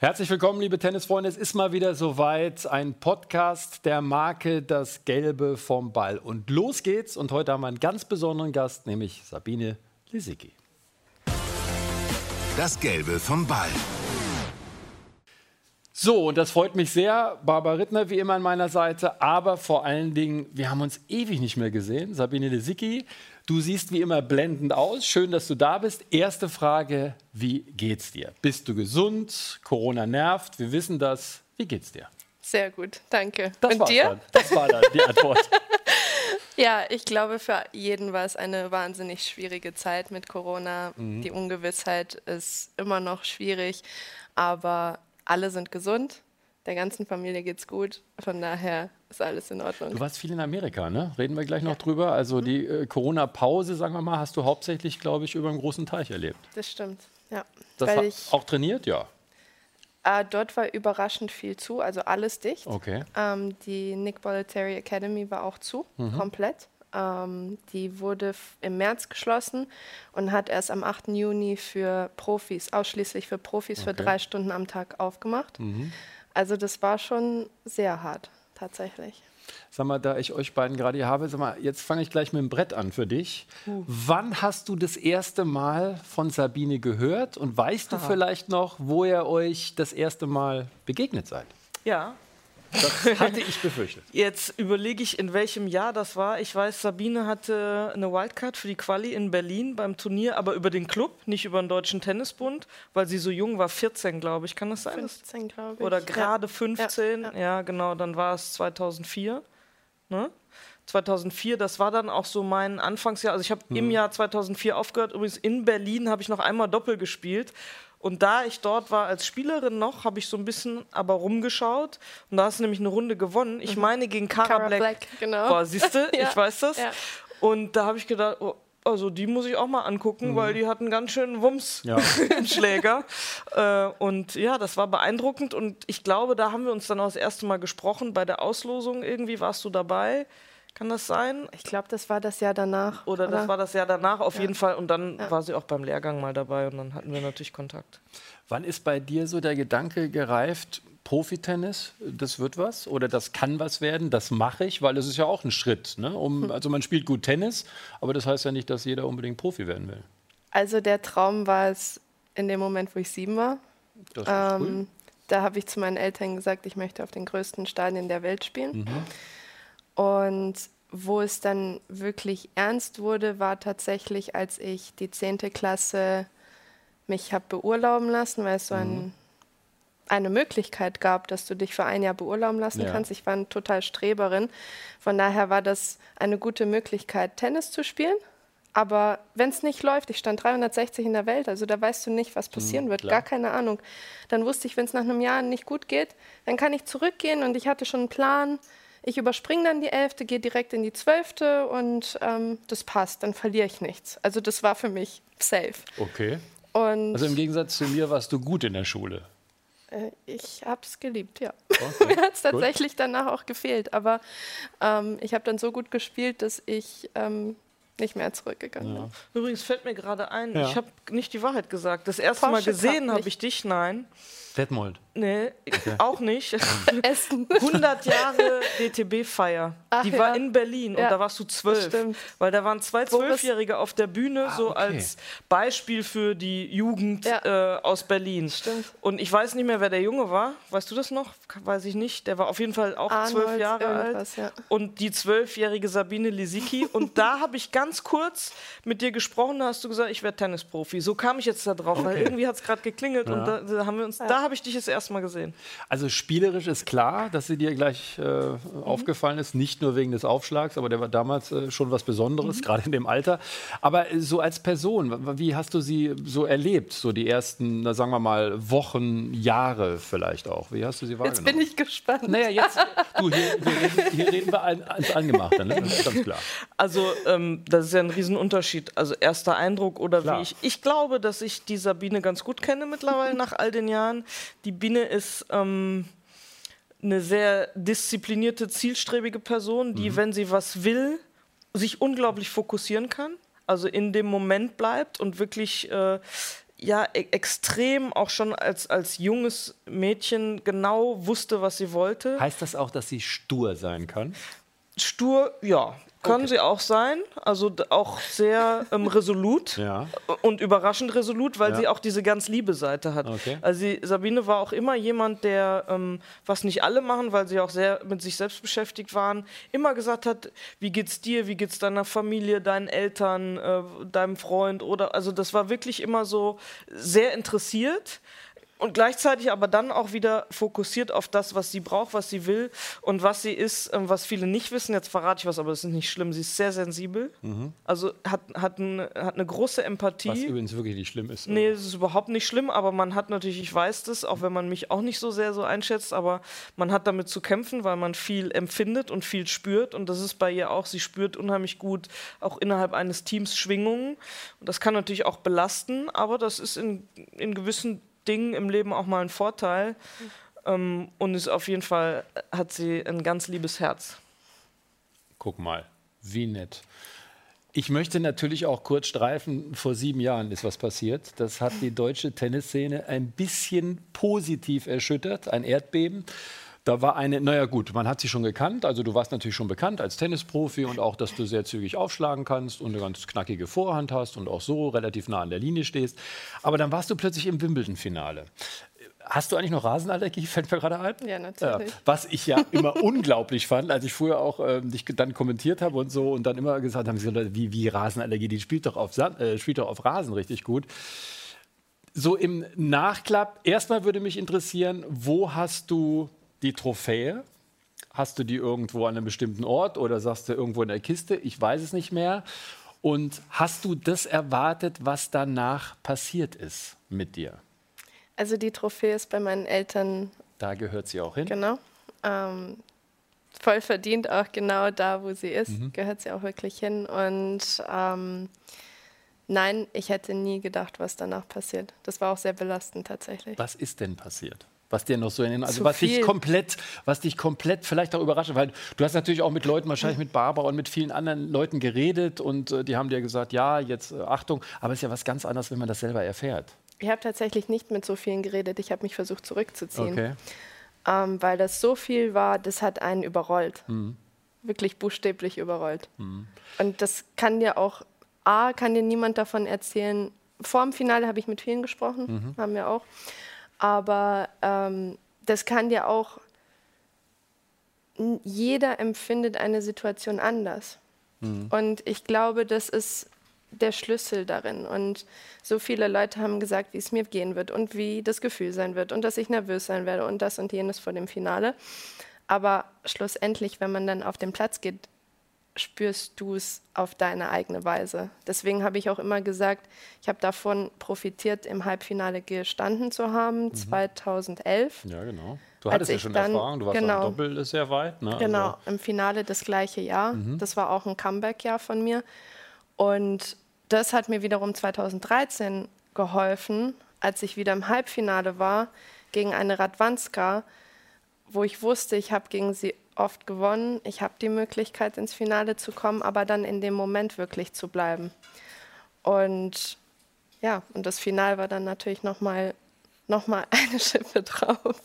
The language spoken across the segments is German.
Herzlich willkommen, liebe Tennisfreunde. Es ist mal wieder soweit. Ein Podcast der Marke Das Gelbe vom Ball. Und los geht's. Und heute haben wir einen ganz besonderen Gast, nämlich Sabine Lisicki. Das Gelbe vom Ball. So, und das freut mich sehr. Barbara Rittner wie immer an meiner Seite. Aber vor allen Dingen, wir haben uns ewig nicht mehr gesehen. Sabine Lisicki, du siehst wie immer blendend aus. Schön, dass du da bist. Erste Frage, wie geht's dir? Bist du gesund? Corona nervt. Wir wissen das. Wie geht's dir? Sehr gut, danke. Das Und dir? Dann. Das war dann die Antwort. ja, ich glaube, für jeden war es eine wahnsinnig schwierige Zeit mit Corona. Mhm. Die Ungewissheit ist immer noch schwierig, aber alle sind gesund, der ganzen Familie geht's gut, von daher ist alles in Ordnung. Du warst viel in Amerika, ne? Reden wir gleich noch ja. drüber. Also mhm. die äh, Corona-Pause, sagen wir mal, hast du hauptsächlich, glaube ich, über einen großen Teich erlebt. Das stimmt, ja. Das Weil auch trainiert, ja. Äh, dort war überraschend viel zu, also alles dicht. Okay. Ähm, die Nick Bolletary Academy war auch zu, mhm. komplett. Ähm, die wurde im März geschlossen und hat erst am 8. Juni für Profis, ausschließlich für Profis, okay. für drei Stunden am Tag aufgemacht. Mhm. Also das war schon sehr hart, tatsächlich. Sag mal, da ich euch beiden gerade hier habe, sag mal, jetzt fange ich gleich mit dem Brett an für dich. Uh. Wann hast du das erste Mal von Sabine gehört und weißt Aha. du vielleicht noch, wo ihr euch das erste Mal begegnet seid? Ja, das hatte ich befürchtet. Jetzt überlege ich, in welchem Jahr das war. Ich weiß, Sabine hatte eine Wildcard für die Quali in Berlin beim Turnier, aber über den Club, nicht über den Deutschen Tennisbund, weil sie so jung war, 14, glaube ich. Kann das sein? 15, glaube ich. Oder gerade ja. 15. Ja, ja. ja, genau, dann war es 2004. Ne? 2004, das war dann auch so mein Anfangsjahr. Also ich habe hm. im Jahr 2004 aufgehört. Übrigens in Berlin habe ich noch einmal Doppel gespielt und da ich dort war als Spielerin noch, habe ich so ein bisschen aber rumgeschaut. Und da hast du nämlich eine Runde gewonnen. Ich mhm. meine gegen Cara, Cara Black. Black genau. Boah, siehst du, ja. ich weiß das. Ja. Und da habe ich gedacht, oh, also die muss ich auch mal angucken, mhm. weil die hatten ganz schön Wumms ja. im Schläger. äh, und ja, das war beeindruckend. Und ich glaube, da haben wir uns dann auch das erste Mal gesprochen. Bei der Auslosung irgendwie warst du dabei. Kann das sein? Ich glaube, das war das Jahr danach. Oder, oder? das war das Jahr danach, auf ja. jeden Fall. Und dann ja. war sie auch beim Lehrgang mal dabei und dann hatten wir natürlich Kontakt. Wann ist bei dir so der Gedanke gereift, Profitennis, das wird was oder das kann was werden, das mache ich, weil es ist ja auch ein Schritt. Ne? Um, hm. Also man spielt gut Tennis, aber das heißt ja nicht, dass jeder unbedingt Profi werden will. Also der Traum war es in dem Moment, wo ich sieben war. Das ähm, cool. Da habe ich zu meinen Eltern gesagt, ich möchte auf den größten Stadien der Welt spielen. Mhm. Und wo es dann wirklich ernst wurde, war tatsächlich, als ich die 10. Klasse mich habe beurlauben lassen, weil es so ein, mhm. eine Möglichkeit gab, dass du dich für ein Jahr beurlauben lassen ja. kannst. Ich war eine total Streberin. Von daher war das eine gute Möglichkeit, Tennis zu spielen. Aber wenn es nicht läuft, ich stand 360 in der Welt, also da weißt du nicht, was passieren mhm, wird, klar. gar keine Ahnung. Dann wusste ich, wenn es nach einem Jahr nicht gut geht, dann kann ich zurückgehen und ich hatte schon einen Plan ich überspringe dann die elfte, gehe direkt in die zwölfte und ähm, das passt, dann verliere ich nichts. Also das war für mich safe. Okay. Und also im Gegensatz zu mir warst du gut in der Schule. Äh, ich habe es geliebt, ja. Okay. Mir hat es tatsächlich danach auch gefehlt. Aber ähm, ich habe dann so gut gespielt, dass ich ähm, nicht mehr zurückgegangen ja. bin. Übrigens fällt mir gerade ein, ja. ich habe nicht die Wahrheit gesagt. Das erste Porsche Mal gesehen habe ich dich, nein. Detmold. Nee, auch nicht. Essen. 100 Jahre DTB-Feier. Die ja. war in Berlin ja. und da warst du zwölf. Weil da waren zwei Zwölfjährige auf der Bühne, ah, so okay. als Beispiel für die Jugend ja. äh, aus Berlin. Stimmt. Und ich weiß nicht mehr, wer der Junge war. Weißt du das noch? Weiß ich nicht. Der war auf jeden Fall auch zwölf Jahre alt. Und die zwölfjährige Sabine Lisicki. und da habe ich ganz kurz mit dir gesprochen, da hast du gesagt, ich werde Tennisprofi. So kam ich jetzt da drauf, okay. weil irgendwie hat es gerade geklingelt und da, da, haben wir uns, da habe ich dich das erste Mal gesehen. Also spielerisch ist klar, dass sie dir gleich äh, mhm. aufgefallen ist, nicht nur wegen des Aufschlags, aber der war damals äh, schon was Besonderes, mhm. gerade in dem Alter. Aber äh, so als Person, wie hast du sie so erlebt, so die ersten, na, sagen wir mal, Wochen, Jahre vielleicht auch? Wie hast du sie wahrgenommen? Jetzt bin ich gespannt. Naja, jetzt, du, hier, hier, reden, hier reden wir ans Angemachte, ne? das ist ganz klar. Also ähm, das ist ja ein Riesenunterschied. Also erster Eindruck oder klar. wie ich, ich glaube, dass ich die Sabine ganz gut kenne mittlerweile nach all den Jahren. Die Biene ist ähm, eine sehr disziplinierte, zielstrebige Person, die, mhm. wenn sie was will, sich unglaublich fokussieren kann. Also in dem Moment bleibt und wirklich äh, ja e extrem auch schon als, als junges Mädchen genau wusste, was sie wollte. Heißt das auch, dass sie stur sein kann? Stur, ja. Können okay. sie auch sein, also auch sehr ähm, resolut ja. und überraschend resolut, weil ja. sie auch diese ganz liebe Seite hat. Okay. Also sie, Sabine war auch immer jemand, der, ähm, was nicht alle machen, weil sie auch sehr mit sich selbst beschäftigt waren, immer gesagt hat, wie geht's dir, wie geht's deiner Familie, deinen Eltern, äh, deinem Freund oder, also das war wirklich immer so sehr interessiert und gleichzeitig aber dann auch wieder fokussiert auf das, was sie braucht, was sie will und was sie ist, ähm, was viele nicht wissen. Jetzt verrate ich was, aber das ist nicht schlimm. Sie ist sehr sensibel. Mhm. Also hat, hat, ein, hat eine große Empathie. Was übrigens wirklich nicht schlimm ist. Nee, es ist überhaupt nicht schlimm, aber man hat natürlich, ich weiß das, auch wenn man mich auch nicht so sehr so einschätzt, aber man hat damit zu kämpfen, weil man viel empfindet und viel spürt. Und das ist bei ihr auch. Sie spürt unheimlich gut auch innerhalb eines Teams Schwingungen. Und das kann natürlich auch belasten, aber das ist in, in gewissen Dingen im Leben auch mal ein Vorteil. Ähm, und ist auf jeden Fall, hat sie ein ganz liebes Herz. Guck mal, wie nett. Ich möchte natürlich auch kurz streifen, vor sieben Jahren ist was passiert. Das hat die deutsche Tennisszene ein bisschen positiv erschüttert, ein Erdbeben. Da war eine, naja gut, man hat sie schon gekannt, also du warst natürlich schon bekannt als Tennisprofi und auch, dass du sehr zügig aufschlagen kannst und eine ganz knackige Vorhand hast und auch so relativ nah an der Linie stehst. Aber dann warst du plötzlich im Wimbledon-Finale. Hast du eigentlich noch Rasenallergie? Fällt mir gerade ein. Ja, natürlich. Ja, was ich ja immer unglaublich fand, als ich früher auch äh, dich dann kommentiert habe und so und dann immer gesagt habe, wie, wie Rasenallergie, die spielt doch, auf Sand, äh, spielt doch auf Rasen richtig gut. So im Nachklapp, erstmal würde mich interessieren, wo hast du die Trophäe? Hast du die irgendwo an einem bestimmten Ort oder sagst du irgendwo in der Kiste? Ich weiß es nicht mehr. Und hast du das erwartet, was danach passiert ist mit dir? Also die Trophäe ist bei meinen Eltern. Da gehört sie auch hin. Genau. Ähm, voll verdient auch genau da, wo sie ist, mhm. gehört sie auch wirklich hin. Und ähm, nein, ich hätte nie gedacht, was danach passiert. Das war auch sehr belastend tatsächlich. Was ist denn passiert? Was dir noch so in den, also was dich komplett, was dich komplett vielleicht auch überrascht, weil du hast natürlich auch mit Leuten, wahrscheinlich mit Barbara und mit vielen anderen Leuten geredet und äh, die haben dir gesagt, ja, jetzt äh, Achtung, aber es ist ja was ganz anderes, wenn man das selber erfährt. Ich habe tatsächlich nicht mit so vielen geredet, ich habe mich versucht zurückzuziehen, okay. ähm, weil das so viel war, das hat einen überrollt, mhm. wirklich buchstäblich überrollt. Mhm. Und das kann dir auch, A, kann dir niemand davon erzählen, vor dem Finale habe ich mit vielen gesprochen, mhm. haben wir auch. Aber ähm, das kann ja auch, jeder empfindet eine Situation anders. Mhm. Und ich glaube, das ist der Schlüssel darin. Und so viele Leute haben gesagt, wie es mir gehen wird und wie das Gefühl sein wird und dass ich nervös sein werde und das und jenes vor dem Finale. Aber schlussendlich, wenn man dann auf den Platz geht, spürst du es auf deine eigene Weise. Deswegen habe ich auch immer gesagt, ich habe davon profitiert, im Halbfinale gestanden zu haben, mhm. 2011. Ja, genau. Du hattest ja schon dann, Erfahrung, du warst genau, auch Doppel sehr weit. Ne? Genau, also. im Finale das gleiche Jahr. Mhm. Das war auch ein Comeback-Jahr von mir. Und das hat mir wiederum 2013 geholfen, als ich wieder im Halbfinale war gegen eine Radwanska, wo ich wusste, ich habe gegen sie oft gewonnen. Ich habe die Möglichkeit, ins Finale zu kommen, aber dann in dem Moment wirklich zu bleiben. Und ja, und das Finale war dann natürlich nochmal noch mal eine Schippe drauf.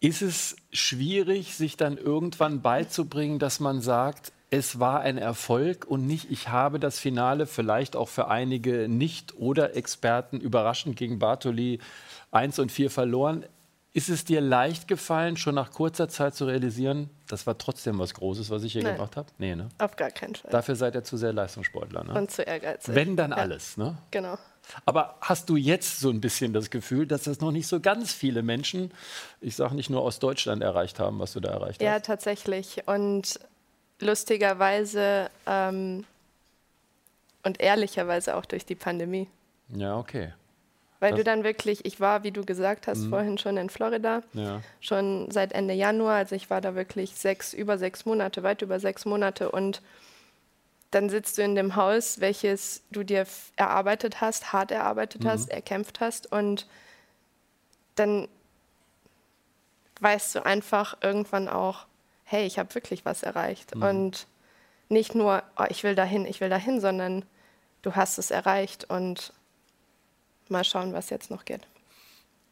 Ist es schwierig, sich dann irgendwann beizubringen, dass man sagt, es war ein Erfolg und nicht, ich habe das Finale vielleicht auch für einige Nicht- oder Experten überraschend gegen Bartoli 1 und 4 verloren. Ist es dir leicht gefallen, schon nach kurzer Zeit zu realisieren, das war trotzdem was Großes, was ich hier Nein. gemacht habe? Nee, ne? Auf gar keinen Fall. Dafür seid ihr zu sehr Leistungssportler, ne? Und zu ehrgeizig. Wenn, dann ja. alles, ne? Genau. Aber hast du jetzt so ein bisschen das Gefühl, dass das noch nicht so ganz viele Menschen, ich sage nicht nur aus Deutschland, erreicht haben, was du da erreicht ja, hast? Ja, tatsächlich. Und lustigerweise ähm, und ehrlicherweise auch durch die Pandemie. Ja, okay. Weil das du dann wirklich, ich war, wie du gesagt hast, mhm. vorhin schon in Florida, ja. schon seit Ende Januar, also ich war da wirklich sechs, über sechs Monate, weit über sechs Monate und dann sitzt du in dem Haus, welches du dir erarbeitet hast, hart erarbeitet mhm. hast, erkämpft hast und dann weißt du einfach irgendwann auch, hey, ich habe wirklich was erreicht. Mhm. Und nicht nur, oh, ich will dahin, ich will dahin, sondern du hast es erreicht und mal schauen, was jetzt noch geht.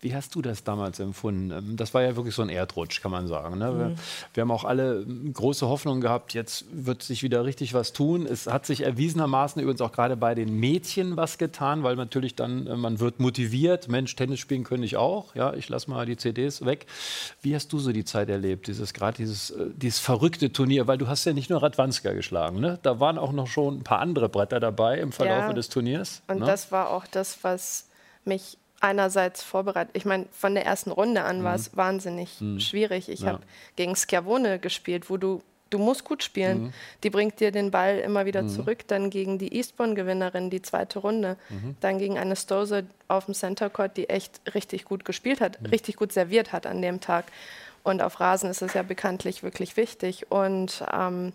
Wie hast du das damals empfunden? Ähm, das war ja wirklich so ein Erdrutsch, kann man sagen. Ne? Wir, mhm. wir, haben auch alle ähm, große Hoffnung gehabt, jetzt wird sich wieder richtig was tun. Es hat sich erwiesenermaßen übrigens auch gerade bei den Mädchen was getan, weil natürlich dann, äh, man wird motiviert, Mensch, Tennis spielen könnte ich auch, ja, ich lasse mal die CDs weg. Wie hast du so die Zeit erlebt, dieses gerade dieses, äh, dieses verrückte Turnier? Weil du hast ja nicht nur Radwanska geschlagen, ne? da waren auch noch schon ein paar andere Bretter dabei im Verlauf ja. des Turniers. Und ne? das war auch das, was mich einerseits vorbereitet. Ich meine, von der ersten Runde an mhm. war es wahnsinnig mhm. schwierig. Ich ja. habe gegen Schiavone gespielt, wo du du musst gut spielen. Mhm. Die bringt dir den Ball immer wieder mhm. zurück. Dann gegen die Eastbourne-Gewinnerin, die zweite Runde. Mhm. Dann gegen eine Stose auf dem Center Court, die echt richtig gut gespielt hat, mhm. richtig gut serviert hat an dem Tag. Und auf Rasen ist es ja bekanntlich wirklich wichtig. Und, ähm,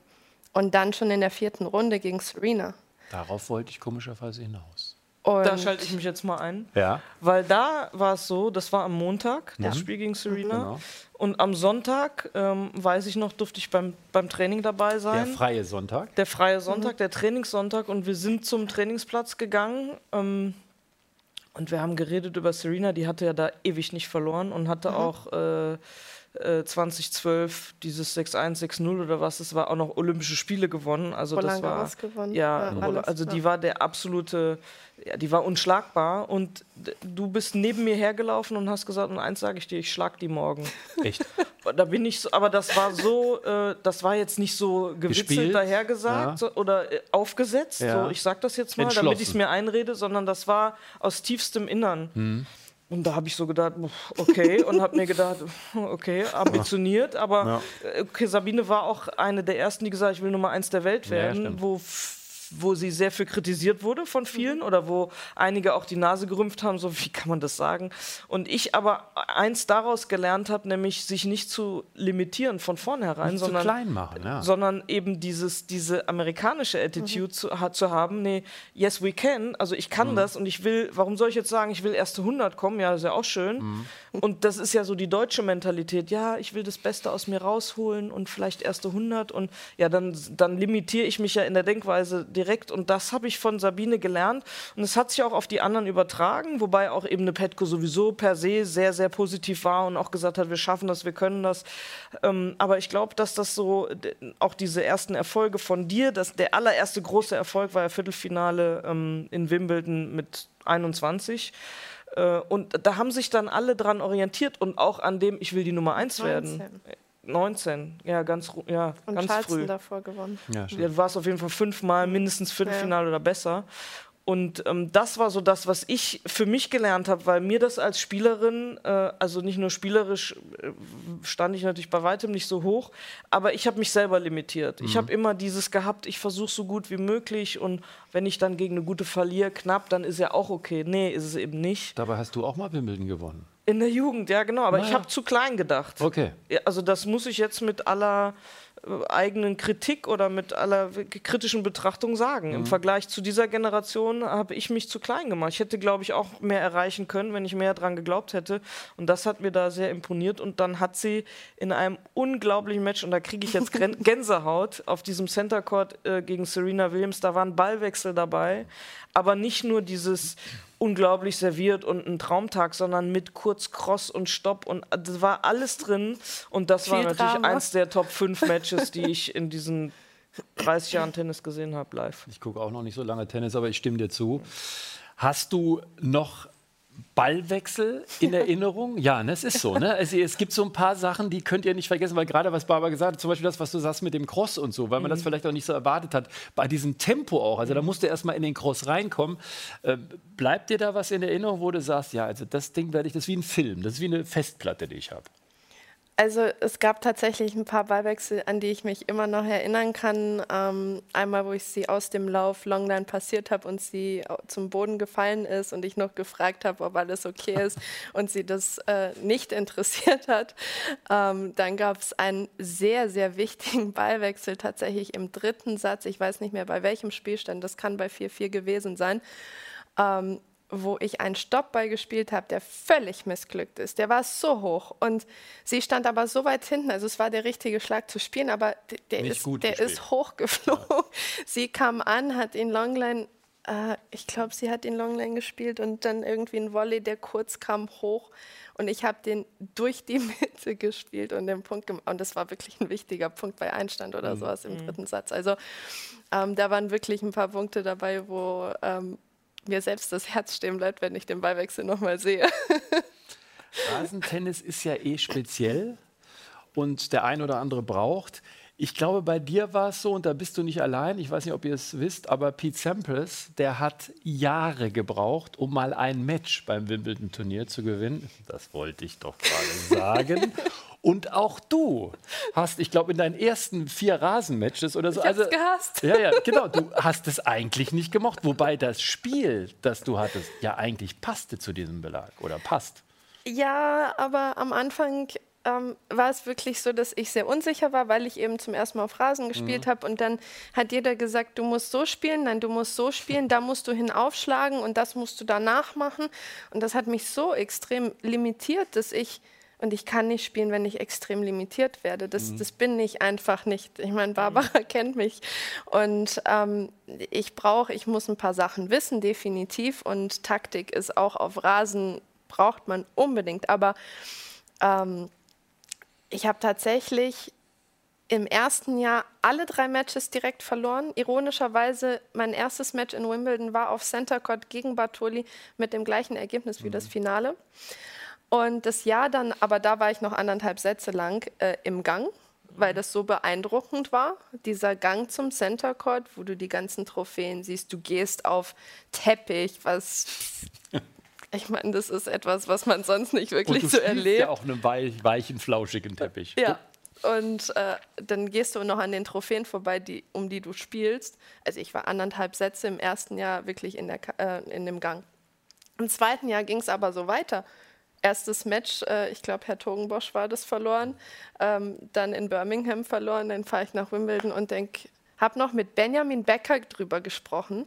und dann schon in der vierten Runde gegen Serena. Darauf wollte ich komischerweise hinaus. Und da schalte ich mich jetzt mal ein. Ja. Weil da war es so, das war am Montag, das mhm. Spiel gegen Serena. Genau. Und am Sonntag, ähm, weiß ich noch, durfte ich beim, beim Training dabei sein. Der freie Sonntag? Der freie Sonntag, mhm. der Trainingssonntag. Und wir sind zum Trainingsplatz gegangen. Ähm, und wir haben geredet über Serena. Die hatte ja da ewig nicht verloren und hatte mhm. auch. Äh, 2012 äh, dieses 6-1, 6-0 oder was es war, auch noch Olympische Spiele gewonnen. Also Roland das war gewonnen. Ja, ja alles, also die war der absolute, ja, die war unschlagbar und du bist neben mir hergelaufen und hast gesagt, und eins sage ich dir, ich schlag die morgen. Echt? da bin ich so, aber das war so, äh, das war jetzt nicht so gewitzelt dahergesagt ja. so, oder äh, aufgesetzt. Ja. So, ich sag das jetzt mal, damit ich es mir einrede, sondern das war aus tiefstem Innern. Hm. Und da habe ich so gedacht, okay, und habe mir gedacht, okay, ambitioniert, aber ja. okay, Sabine war auch eine der ersten, die gesagt, ich will Nummer eins der Welt werden, ja, wo wo sie sehr viel kritisiert wurde von vielen oder wo einige auch die Nase gerümpft haben, so wie kann man das sagen. Und ich aber eins daraus gelernt habe, nämlich sich nicht zu limitieren von vornherein, nicht sondern, zu klein machen, ja. sondern eben dieses, diese amerikanische Attitude mhm. zu, zu haben, nee, yes we can, also ich kann mhm. das und ich will, warum soll ich jetzt sagen, ich will erste 100 kommen, ja, ist ja auch schön. Mhm. Und das ist ja so die deutsche Mentalität, ja, ich will das Beste aus mir rausholen und vielleicht erste 100 und ja, dann, dann limitiere ich mich ja in der Denkweise direkt und das habe ich von Sabine gelernt und es hat sich auch auf die anderen übertragen, wobei auch eben eine Petko sowieso per se sehr, sehr positiv war und auch gesagt hat, wir schaffen das, wir können das. Ähm, aber ich glaube, dass das so, auch diese ersten Erfolge von dir, dass der allererste große Erfolg war ja Viertelfinale ähm, in Wimbledon mit 21. Äh, und da haben sich dann alle dran orientiert und auch an dem, ich will die Nummer 1 werden. 19, ja, ganz, ja, und ganz Charleston früh. davor gewonnen. Ja, ja, war es auf jeden Fall fünfmal, mindestens Viertelfinale ja. oder besser. Und ähm, das war so das, was ich für mich gelernt habe, weil mir das als Spielerin, äh, also nicht nur spielerisch, äh, stand ich natürlich bei weitem nicht so hoch, aber ich habe mich selber limitiert. Mhm. Ich habe immer dieses gehabt, ich versuche so gut wie möglich und wenn ich dann gegen eine gute verliere, knapp, dann ist ja auch okay. Nee, ist es eben nicht. Dabei hast du auch mal Wimbledon gewonnen. In der Jugend, ja genau, aber naja. ich habe zu klein gedacht. Okay. Ja, also das muss ich jetzt mit aller eigenen Kritik oder mit aller kritischen Betrachtung sagen. Mhm. Im Vergleich zu dieser Generation habe ich mich zu klein gemacht. Ich hätte, glaube ich, auch mehr erreichen können, wenn ich mehr daran geglaubt hätte. Und das hat mir da sehr imponiert. Und dann hat sie in einem unglaublichen Match, und da kriege ich jetzt Gänsehaut, auf diesem Center Court äh, gegen Serena Williams, da waren Ballwechsel dabei. Aber nicht nur dieses unglaublich serviert und ein Traumtag, sondern mit kurz Cross und Stopp und äh, das war alles drin und das Viel war natürlich Drama. eins der Top 5 Matches, die ich in diesen 30 Jahren Tennis gesehen habe live. Ich gucke auch noch nicht so lange Tennis, aber ich stimme dir zu. Hast du noch Ballwechsel in Erinnerung? Ja, ne, es ist so. Ne? Also, es gibt so ein paar Sachen, die könnt ihr nicht vergessen, weil gerade was Barbara gesagt hat, zum Beispiel das, was du sagst mit dem Cross und so, weil man mhm. das vielleicht auch nicht so erwartet hat, bei diesem Tempo auch. Also da musst du erstmal in den Cross reinkommen. Äh, bleibt dir da was in Erinnerung, wo du sagst, ja, also das Ding werde ich, das ist wie ein Film, das ist wie eine Festplatte, die ich habe? Also es gab tatsächlich ein paar Ballwechsel, an die ich mich immer noch erinnern kann. Ähm, einmal, wo ich sie aus dem Lauf Longline passiert habe und sie zum Boden gefallen ist und ich noch gefragt habe, ob alles okay ist und sie das äh, nicht interessiert hat. Ähm, dann gab es einen sehr, sehr wichtigen Ballwechsel tatsächlich im dritten Satz. Ich weiß nicht mehr bei welchem Spielstand, das kann bei 4-4 gewesen sein. Ähm, wo ich einen Stoppball gespielt habe, der völlig missglückt ist. Der war so hoch und sie stand aber so weit hinten, also es war der richtige Schlag zu spielen, aber der, ist, der ist hochgeflogen. Ja. Sie kam an, hat ihn Longline Äh, ich glaube, sie hat den Longline gespielt und dann irgendwie ein Volley, der kurz kam, hoch. Und ich habe den durch die Mitte gespielt und den Punkt gemacht. Und das war wirklich ein wichtiger Punkt bei Einstand oder mhm. sowas im mhm. dritten Satz. Also ähm, da waren wirklich ein paar Punkte dabei, wo ähm, mir selbst das Herz stehen bleibt, wenn ich den Ballwechsel nochmal sehe. Rasentennis ist ja eh speziell und der ein oder andere braucht. Ich glaube, bei dir war es so, und da bist du nicht allein, ich weiß nicht, ob ihr es wisst, aber Pete Sampras, der hat Jahre gebraucht, um mal ein Match beim Wimbledon-Turnier zu gewinnen. Das wollte ich doch gerade sagen. Und auch du hast, ich glaube, in deinen ersten vier Rasenmatches oder so. Ich also, gehasst. Ja, ja, genau. Du hast es eigentlich nicht gemocht. Wobei das Spiel, das du hattest, ja eigentlich passte zu diesem Belag oder passt. Ja, aber am Anfang ähm, war es wirklich so, dass ich sehr unsicher war, weil ich eben zum ersten Mal auf Rasen gespielt mhm. habe. Und dann hat jeder gesagt, du musst so spielen, nein, du musst so spielen, da musst du hinaufschlagen und das musst du danach machen. Und das hat mich so extrem limitiert, dass ich und ich kann nicht spielen, wenn ich extrem limitiert werde. Das, mhm. das bin ich einfach nicht. Ich meine, Barbara mhm. kennt mich. Und ähm, ich brauche, ich muss ein paar Sachen wissen, definitiv. Und Taktik ist auch auf Rasen, braucht man unbedingt. Aber ähm, ich habe tatsächlich im ersten Jahr alle drei Matches direkt verloren. Ironischerweise, mein erstes Match in Wimbledon war auf Center Court gegen Bartoli mit dem gleichen Ergebnis wie mhm. das Finale. Und das Jahr dann, aber da war ich noch anderthalb Sätze lang äh, im Gang, weil das so beeindruckend war. Dieser Gang zum Center Court, wo du die ganzen Trophäen siehst, du gehst auf Teppich, was Ich meine, das ist etwas, was man sonst nicht wirklich und du so erlebt. ja auch einen weichen, flauschigen Teppich. Ja. Und äh, dann gehst du noch an den Trophäen vorbei, die, um die du spielst. Also ich war anderthalb Sätze im ersten Jahr wirklich in, der, äh, in dem Gang. Im zweiten Jahr ging es aber so weiter. Erstes Match, äh, ich glaube, Herr Togenbosch war das verloren. Ähm, dann in Birmingham verloren. Dann fahre ich nach Wimbledon und denke, habe noch mit Benjamin Becker drüber gesprochen,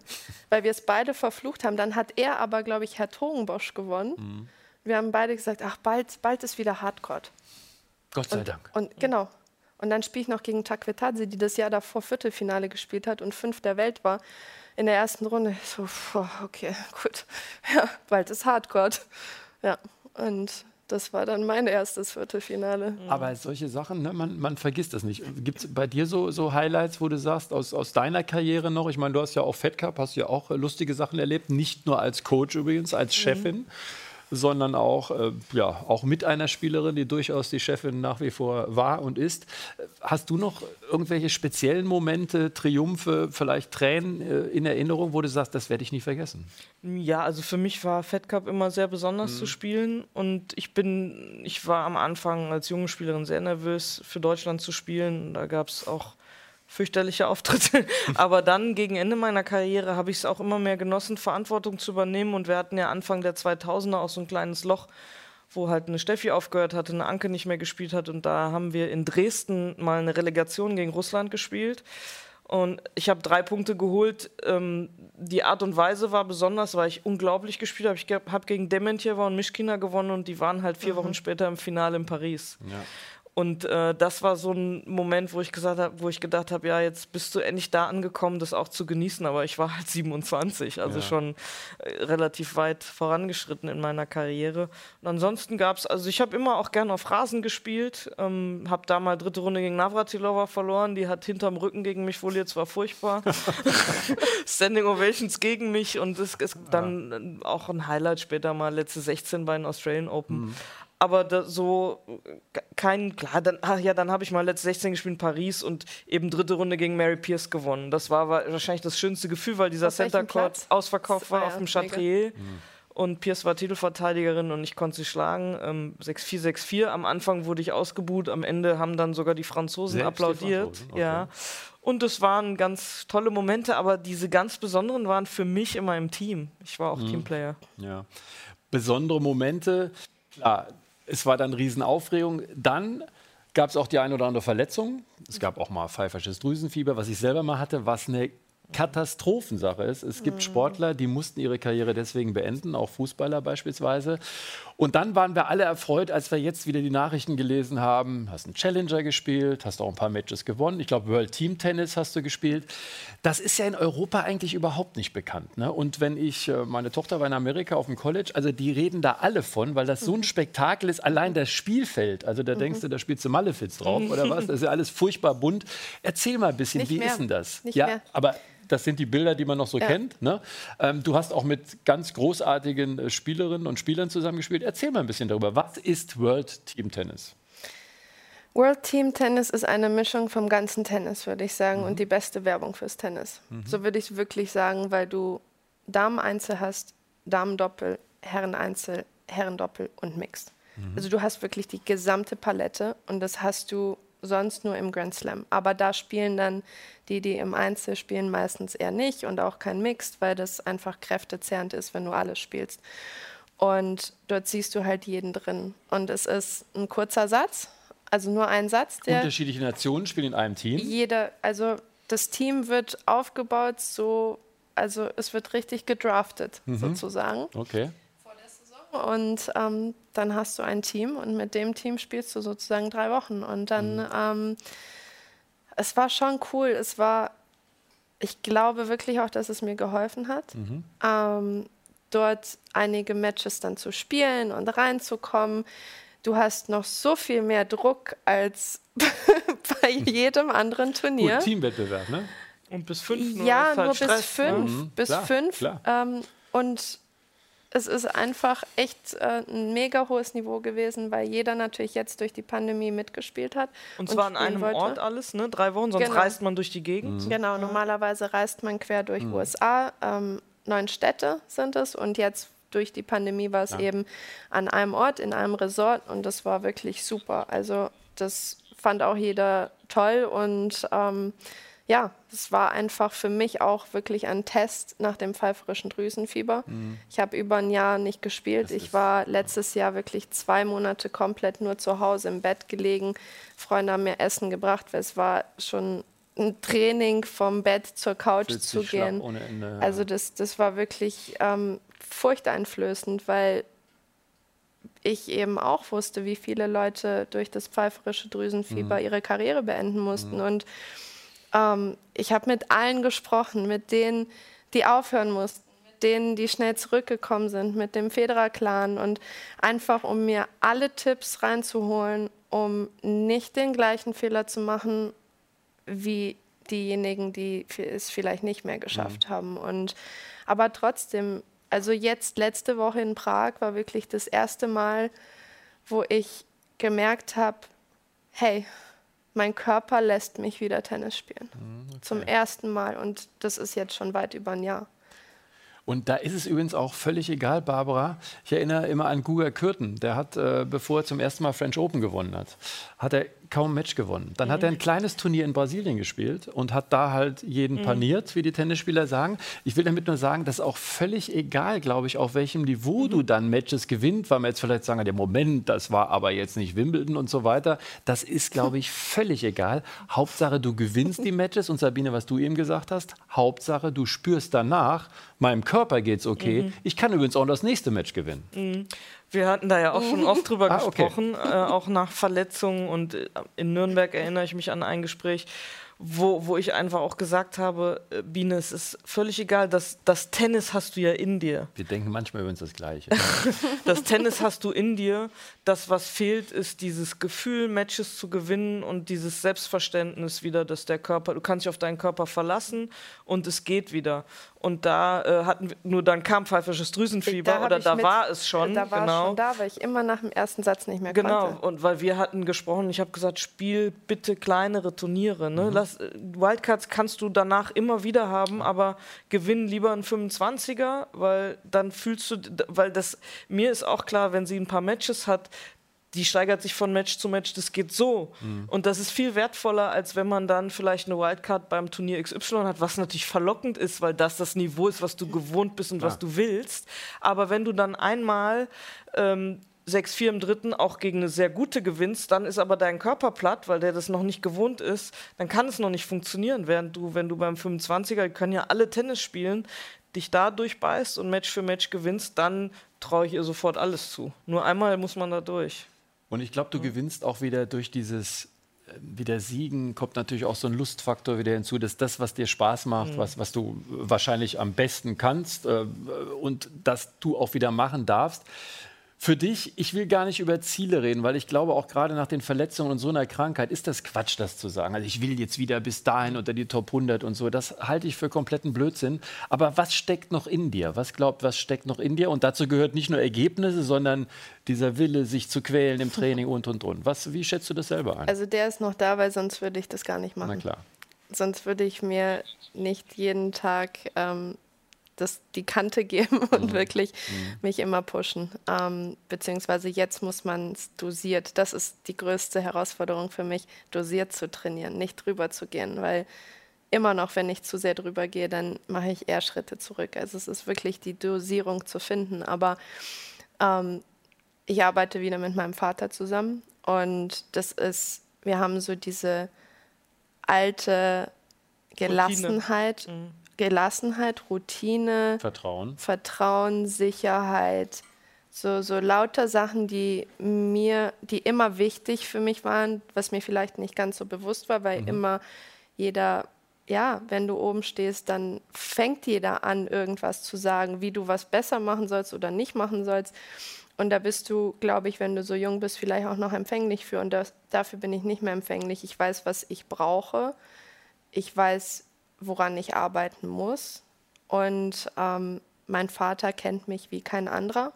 weil wir es beide verflucht haben. Dann hat er aber, glaube ich, Herr Togenbosch gewonnen. Mhm. Wir haben beide gesagt, ach, bald, bald ist wieder Hardcore. Gott sei und, Dank. Und genau. Und dann spiele ich noch gegen Takwetadze, die das Jahr davor Viertelfinale gespielt hat und fünf der Welt war. In der ersten Runde. So, okay, gut. Ja, bald ist Hardcore. Ja, und das war dann mein erstes Viertelfinale. Aber solche Sachen, ne, man, man vergisst das nicht. Gibt es bei dir so, so Highlights, wo du sagst, aus, aus deiner Karriere noch, ich meine, du hast ja auch Fed Cup, hast ja auch lustige Sachen erlebt, nicht nur als Coach übrigens, als mhm. Chefin. Mhm sondern auch, äh, ja, auch mit einer Spielerin, die durchaus die Chefin nach wie vor war und ist. Hast du noch irgendwelche speziellen Momente, Triumphe, vielleicht Tränen äh, in Erinnerung, wo du sagst, das werde ich nie vergessen? Ja, also für mich war Fed Cup immer sehr besonders mhm. zu spielen und ich bin, ich war am Anfang als junge Spielerin sehr nervös für Deutschland zu spielen. Da gab es auch fürchterliche Auftritte. Aber dann gegen Ende meiner Karriere habe ich es auch immer mehr genossen, Verantwortung zu übernehmen. Und wir hatten ja Anfang der 2000er auch so ein kleines Loch, wo halt eine Steffi aufgehört hatte, eine Anke nicht mehr gespielt hat. Und da haben wir in Dresden mal eine Relegation gegen Russland gespielt. Und ich habe drei Punkte geholt. Ähm, die Art und Weise war besonders, weil ich unglaublich gespielt habe. Ich habe gegen Dementjewa und Mischkina gewonnen und die waren halt vier mhm. Wochen später im Finale in Paris. Ja. Und äh, das war so ein Moment, wo ich gesagt habe, wo ich gedacht habe, ja, jetzt bist du endlich da angekommen, das auch zu genießen. Aber ich war halt 27, also ja. schon äh, relativ weit vorangeschritten in meiner Karriere. Und ansonsten gab es, also ich habe immer auch gerne auf Rasen gespielt, ähm, habe da mal dritte Runde gegen Navratilova verloren, die hat hinterm Rücken gegen mich wohl jetzt war furchtbar. Standing Ovations gegen mich und es ist dann ja. auch ein Highlight später mal letzte 16 bei den Australian Open. Mhm aber da, so kein, klar, dann, ach ja, dann habe ich mal letzte 16 gespielt in Paris und eben dritte Runde gegen Mary Pierce gewonnen. Das war wahrscheinlich das schönste Gefühl, weil dieser Center Court ausverkauft war, war auf dem Chatrier. Mhm. Und Pierce war Titelverteidigerin und ich konnte sie schlagen. Ähm, 6-4, 6-4. Am Anfang wurde ich ausgebuht, am Ende haben dann sogar die Franzosen Selbst applaudiert. Die Franzosen? Okay. Ja. Und es waren ganz tolle Momente, aber diese ganz besonderen waren für mich immer im Team. Ich war auch mhm. Teamplayer. Ja. Besondere Momente, klar, es war dann Riesenaufregung. Dann gab es auch die ein oder andere Verletzung. Es gab auch mal pfeifersches Drüsenfieber, was ich selber mal hatte, was eine Katastrophensache ist. Es gibt. Sportler, die mussten ihre Karriere deswegen beenden, auch Fußballer beispielsweise. Und dann waren wir alle erfreut, als wir jetzt wieder die Nachrichten gelesen haben. Hast einen Challenger gespielt, hast auch ein paar Matches gewonnen. Ich glaube, World Team Tennis hast du gespielt. Das ist ja in Europa eigentlich überhaupt nicht bekannt. Ne? Und wenn ich, äh, meine Tochter war in Amerika auf dem College, also die reden da alle von, weil das so ein Spektakel ist, allein das Spielfeld. Also da denkst du, da spielst du Malefiz drauf oder was? Das ist ja alles furchtbar bunt. Erzähl mal ein bisschen, Nicht wie mehr. ist denn das? Nicht ja, mehr. aber das sind die Bilder, die man noch so Ja. kennt. Ne? Ähm, du hast auch mit ganz großartigen äh, Spielerinnen und Spielern zusammengespielt. Erzähl mal ein bisschen darüber. Was ist World Team Tennis? World Team Tennis ist eine Mischung vom ganzen Tennis, würde ich sagen, Mhm. und die beste Werbung fürs Tennis. So würde ich es wirklich sagen, weil du Damen-Einzel hast, Damen-Doppel, Herren-Einzel, Herren-Doppel und Mixed. Mhm. Also du hast wirklich die gesamte Palette und das hast du sonst nur im Grand Slam. Aber da spielen dann die, die im Einzel spielen, meistens eher nicht und auch kein Mixed, weil das einfach kräftezehrend ist, wenn du alles spielst. Und dort siehst du halt jeden drin. Und es ist ein kurzer Satz, also nur ein Satz, der Unterschiedliche Nationen spielen in einem Team. jeder, also das Team wird aufgebaut so, also es wird richtig gedraftet sozusagen. Okay. Und ähm, dann hast du ein Team und mit dem Team spielst du sozusagen drei Wochen. Und dann, ähm, es war schon cool. Es war, ich glaube wirklich auch, dass es mir geholfen hat, ähm, dort einige Matches dann zu spielen und reinzukommen. Du hast noch so viel mehr Druck als bei jedem anderen Turnier. Gut, Teamwettbewerb, ne? Und bis fünf nur Ja, ist halt nur bis Stress, fünf. Ne? Bis klar, fünf. klar. Ähm, und es ist einfach echt äh, ein mega hohes Niveau gewesen, weil jeder natürlich jetzt durch die Pandemie mitgespielt hat. Und zwar an spielen einem wollte. Ort alles, ne? Drei Wochen, sonst Genau. reist man durch die Gegend. Genau, normalerweise reist man quer durch USA. Ähm, neun Städte sind es und jetzt durch die Pandemie war es eben an einem Ort, in einem Resort und das war wirklich super. Also das fand auch jeder toll und ähm, ja, es war einfach für mich auch wirklich ein Test nach dem pfeiferischen Drüsenfieber. Ich habe über ein Jahr nicht gespielt. ich war letztes Jahr wirklich zwei Monate komplett nur zu Hause im Bett gelegen. Freunde haben mir Essen gebracht, weil es war schon ein Training vom Bett zur Couch zu gehen. ohne Ende, ja. Also das, das war wirklich ähm, furchteinflößend, weil ich eben auch wusste, wie viele Leute durch das pfeiferische Drüsenfieber Mhm. ihre Karriere beenden mussten. Und ähm, ich habe mit allen gesprochen, mit denen, die aufhören mussten, mit denen, die schnell zurückgekommen sind, mit dem Federer-Clan und einfach, um mir alle Tipps reinzuholen, um nicht den gleichen Fehler zu machen wie diejenigen, die es vielleicht nicht mehr geschafft haben. Und aber trotzdem, also jetzt letzte Woche in Prag war wirklich das erste Mal, wo ich gemerkt habe, hey, mein Körper lässt mich wieder Tennis spielen. Zum ersten Mal. Und das ist jetzt schon weit über ein Jahr. Und da ist es übrigens auch völlig egal, Barbara. Ich erinnere immer an Guga Kürten. Der hat, äh, bevor er zum ersten Mal French Open gewonnen hat, hat er kaum ein Match gewonnen. Dann hat er ein kleines Turnier in Brasilien gespielt und hat da halt jeden paniert, wie die Tennisspieler sagen. Ich will damit nur sagen, das ist auch völlig egal, glaube ich, auf welchem Niveau du dann Matches gewinnt, weil man jetzt vielleicht sagen, der Moment, das war aber jetzt nicht Wimbledon und so weiter. Das ist, glaube ich, völlig egal. Hauptsache, du gewinnst die Matches und Sabine, was du eben gesagt hast, Hauptsache, du spürst danach, meinem Körper geht's okay. Ich kann übrigens auch das nächste Match gewinnen. Wir hatten da ja auch schon oft drüber Ah, okay. gesprochen, äh, auch nach Verletzungen. Und äh, in Nürnberg erinnere ich mich an ein Gespräch, wo, wo ich einfach auch gesagt habe, äh, Biene, es ist völlig egal, das, das Tennis hast du ja in dir. Wir denken manchmal übrigens das Gleiche. Das Tennis hast du in dir. Das, was fehlt, ist dieses Gefühl, Matches zu gewinnen und dieses Selbstverständnis wieder, dass der Körper, du kannst dich auf deinen Körper verlassen und es geht wieder. Und da äh, hatten wir, nur dann kam pfeifersches Drüsenfieber hab oder da mit- war es schon. Da war genau. es schon da, weil ich immer nach dem ersten Satz nicht mehr Genau, konnte. und weil wir hatten gesprochen, ich habe gesagt, spiel bitte kleinere Turniere. Ne? Lass, äh, Wildcards kannst du danach immer wieder haben, aber gewinn lieber einen 25er, weil dann fühlst du, weil das, mir ist auch klar, wenn sie ein paar Matches hat, die steigert sich von Match zu Match, das geht so. Und das ist viel wertvoller, als wenn man dann vielleicht eine Wildcard beim Turnier XY hat, was natürlich verlockend ist, weil das das Niveau ist, was du gewohnt bist und was du willst. Aber wenn du dann einmal ähm, 6-4 im dritten auch gegen eine sehr gute gewinnst, dann ist aber dein Körper platt, weil der das noch nicht gewohnt ist, dann kann es noch nicht funktionieren. Während du, wenn du beim 25er, die können ja alle Tennis spielen, dich da durchbeißt und Match für Match gewinnst, dann traue ich ihr sofort alles zu. Nur einmal muss man da durch. Und ich glaube, du gewinnst auch wieder durch dieses äh, wieder Siegen, kommt natürlich auch so ein Lustfaktor wieder hinzu, dass das, was dir Spaß macht, mhm. was, was du wahrscheinlich am besten kannst äh, und das du auch wieder machen darfst, für dich, ich will gar nicht über Ziele reden, weil ich glaube, auch gerade nach den Verletzungen und so einer Krankheit ist das Quatsch, das zu sagen. Also ich will jetzt wieder bis dahin unter die Top 100 und so. Das halte ich für kompletten Blödsinn. Aber was steckt noch in dir? Was glaubt, was steckt noch in dir? Und dazu gehört nicht nur Ergebnisse, sondern dieser Wille, sich zu quälen im Training und, und, und. Was, wie schätzt du das selber ein? Also der ist noch da, weil sonst würde ich das gar nicht machen. Na klar. Sonst würde ich mir nicht jeden Tag ähm, das, die Kante geben und mhm. wirklich mhm. mich immer pushen. Ähm, beziehungsweise jetzt muss man es dosiert. Das ist die größte Herausforderung für mich, dosiert zu trainieren, nicht drüber zu gehen, weil immer noch, wenn ich zu sehr drüber gehe, dann mache ich eher Schritte zurück. Also es ist wirklich die Dosierung zu finden. Aber ähm, ich arbeite wieder mit meinem Vater zusammen und das ist, wir haben so diese alte Gelassenheit. Mhm Gelassenheit, Routine, Vertrauen, Vertrauen, Sicherheit, so, so lauter Sachen, die mir, die immer wichtig für mich waren, was mir vielleicht nicht ganz so bewusst war, weil mhm. immer jeder, ja, wenn du oben stehst, dann fängt jeder an, irgendwas zu sagen, wie du was besser machen sollst oder nicht machen sollst. Und da bist du, glaube ich, wenn du so jung bist, vielleicht auch noch empfänglich für. Und das, dafür bin ich nicht mehr empfänglich. Ich weiß, was ich brauche. Ich weiß, woran ich arbeiten muss. Und ähm, mein Vater kennt mich wie kein anderer.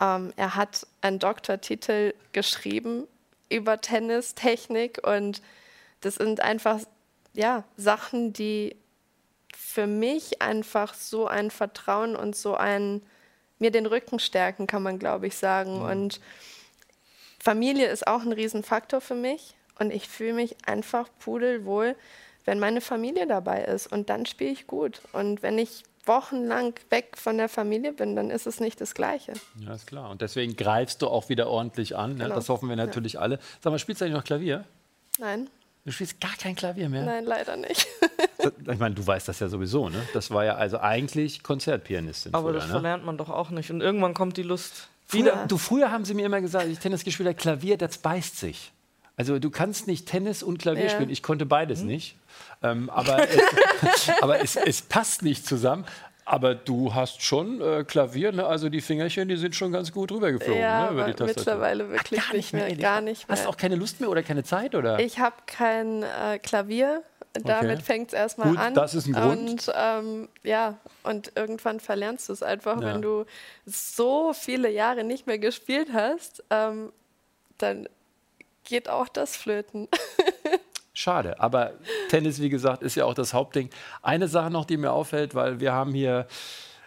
Ähm, er hat einen Doktortitel geschrieben über Tennistechnik und das sind einfach ja, Sachen, die für mich einfach so ein Vertrauen und so ein mir den Rücken stärken, kann man glaube ich sagen. Mhm. Und Familie ist auch ein Riesenfaktor für mich und ich fühle mich einfach pudelwohl, wenn meine Familie dabei ist. Und dann spiele ich gut. Und wenn ich wochenlang weg von der Familie bin, dann ist es nicht das Gleiche. Ja, ist klar. Und deswegen greifst du auch wieder ordentlich an. Ne? Genau. Das hoffen wir natürlich ja. alle. Sag mal, spielst du eigentlich noch Klavier? Nein. Du spielst gar kein Klavier mehr? Nein, leider nicht. ich meine, du weißt das ja sowieso, ne? Das war ja also eigentlich Konzertpianistin. Aber früher, das ne? verlernt man doch auch nicht. Und irgendwann kommt die Lust wieder. Früher, du, früher haben sie mir immer gesagt, ich Tennis gespielt habe, Klavier, das beißt sich. Also du kannst nicht Tennis und Klavier ja. spielen. Ich konnte beides mhm. nicht. Ähm, aber es, aber es, es, passt nicht zusammen. Aber du hast schon äh, Klavier, ne? also die Fingerchen, die sind schon ganz gut rübergeflogen ja, ne? über die Tastatur. mittlerweile wirklich Ach, nicht, mehr, mehr gar nicht mehr. Hast du auch keine Lust mehr oder keine Zeit? Oder? Ich habe kein äh, Klavier. Damit okay. fängt es erstmal Gut, an. Das ist ein Grund. Und ähm, ja, und irgendwann verlernst du es einfach, ja. wenn du so viele Jahre nicht mehr gespielt hast, ähm, dann geht auch das flöten. Schade. Aber Tennis, wie gesagt, ist ja auch das Hauptding. Eine Sache noch, die mir auffällt, weil wir haben hier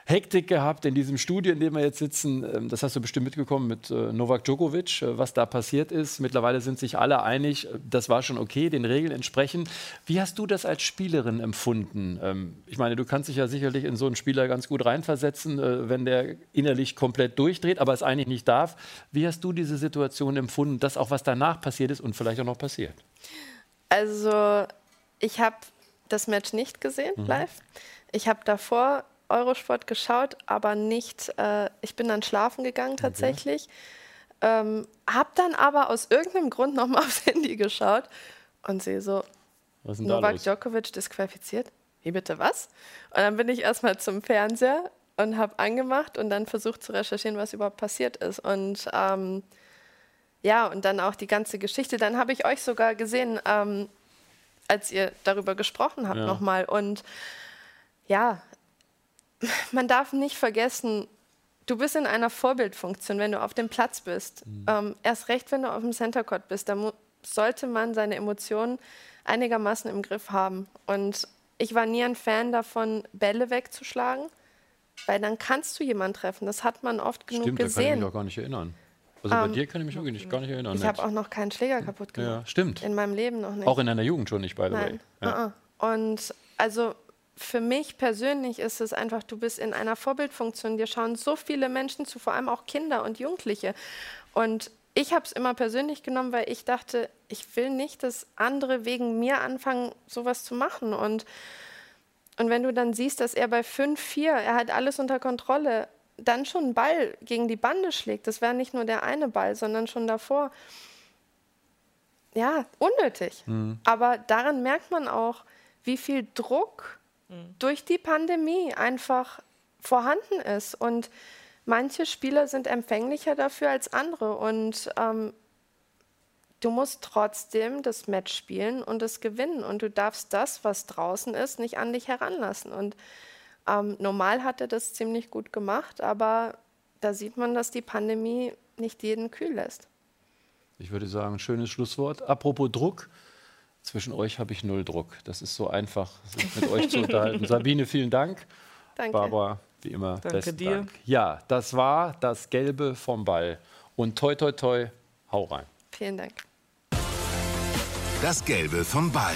Hektik gehabt in diesem Studio, in dem wir jetzt sitzen. Ähm, das hast du bestimmt mitbekommen mit äh, Novak Djokovic, äh, was da passiert ist. Mittlerweile sind sich alle einig, äh, das war schon okay, den Regeln entsprechend. Wie hast du das als Spielerin empfunden? Ähm, ich meine, du kannst dich ja sicherlich in so einen Spieler ganz gut reinversetzen, wenn der innerlich komplett durchdreht, aber es eigentlich nicht darf. Wie hast du diese Situation empfunden, das auch was danach passiert ist und vielleicht auch noch passiert? Also, ich habe das Match nicht gesehen mhm. live. Ich habe davor Eurosport geschaut, aber nicht, äh, ich bin dann schlafen gegangen tatsächlich. Okay. Ähm, hab dann aber aus irgendeinem Grund nochmal aufs Handy geschaut und sehe so, Novak Djokovic disqualifiziert. Wie bitte was? Und dann bin ich erstmal zum Fernseher und habe angemacht und dann versucht zu recherchieren, was überhaupt passiert ist. Und ähm, ja, und dann auch die ganze Geschichte. Dann habe ich euch sogar gesehen, ähm, als ihr darüber gesprochen habt ja. nochmal. Und ja, man darf nicht vergessen, du bist in einer Vorbildfunktion, wenn du auf dem Platz bist. Mhm. Ähm, erst recht, wenn du auf dem Center Court bist, da sollte man seine Emotionen einigermaßen im Griff haben. Und ich war nie ein Fan davon, Bälle wegzuschlagen, weil dann kannst du jemanden treffen. Das hat man oft genug Stimmt, gesehen. Da kann ich mich auch gar nicht erinnern. Also bei um, ähm, dir kann ich mich wirklich nicht, gar nicht erinnern. Ich habe auch noch keinen Schläger kaputt gemacht. Ja, stimmt. In meinem Leben noch nicht. Auch in deiner Jugend schon nicht, by the Nein. way. Ja. Uh -uh. Und also für mich persönlich ist es einfach, du bist in einer Vorbildfunktion. Dir schauen so viele Menschen zu, vor allem auch Kinder und Jugendliche. Und ich habe es immer persönlich genommen, weil ich dachte, ich will nicht, dass andere wegen mir anfangen, sowas zu machen. Und Und wenn du dann siehst, dass er bei 5-4, er hat alles unter Kontrolle, dann schon einen Ball gegen die Bande schlägt, das wäre nicht nur der eine Ball, sondern schon davor. Ja, unnötig. Mhm. Aber daran merkt man auch, wie viel Druck durch die Pandemie einfach vorhanden ist. Und manche Spieler sind empfänglicher dafür als andere. Und ähm, du musst trotzdem das Match spielen und es gewinnen. Und du darfst das, was draußen ist, nicht an dich heranlassen. Und ähm, normal hat er das ziemlich gut gemacht, aber da sieht man, dass die Pandemie nicht jeden kühl lässt. Ich würde sagen, schönes Schlusswort. Apropos Druck. Zwischen euch habe ich null Druck. Das ist so einfach, sich mit euch zu unterhalten. Sabine, vielen Dank. Danke. Barbara, wie immer, Danke besten dir. Dank. Ja, das war das Gelbe vom Ball. Und toi, toi, toi, hau rein. Vielen Dank. Das Gelbe vom Ball.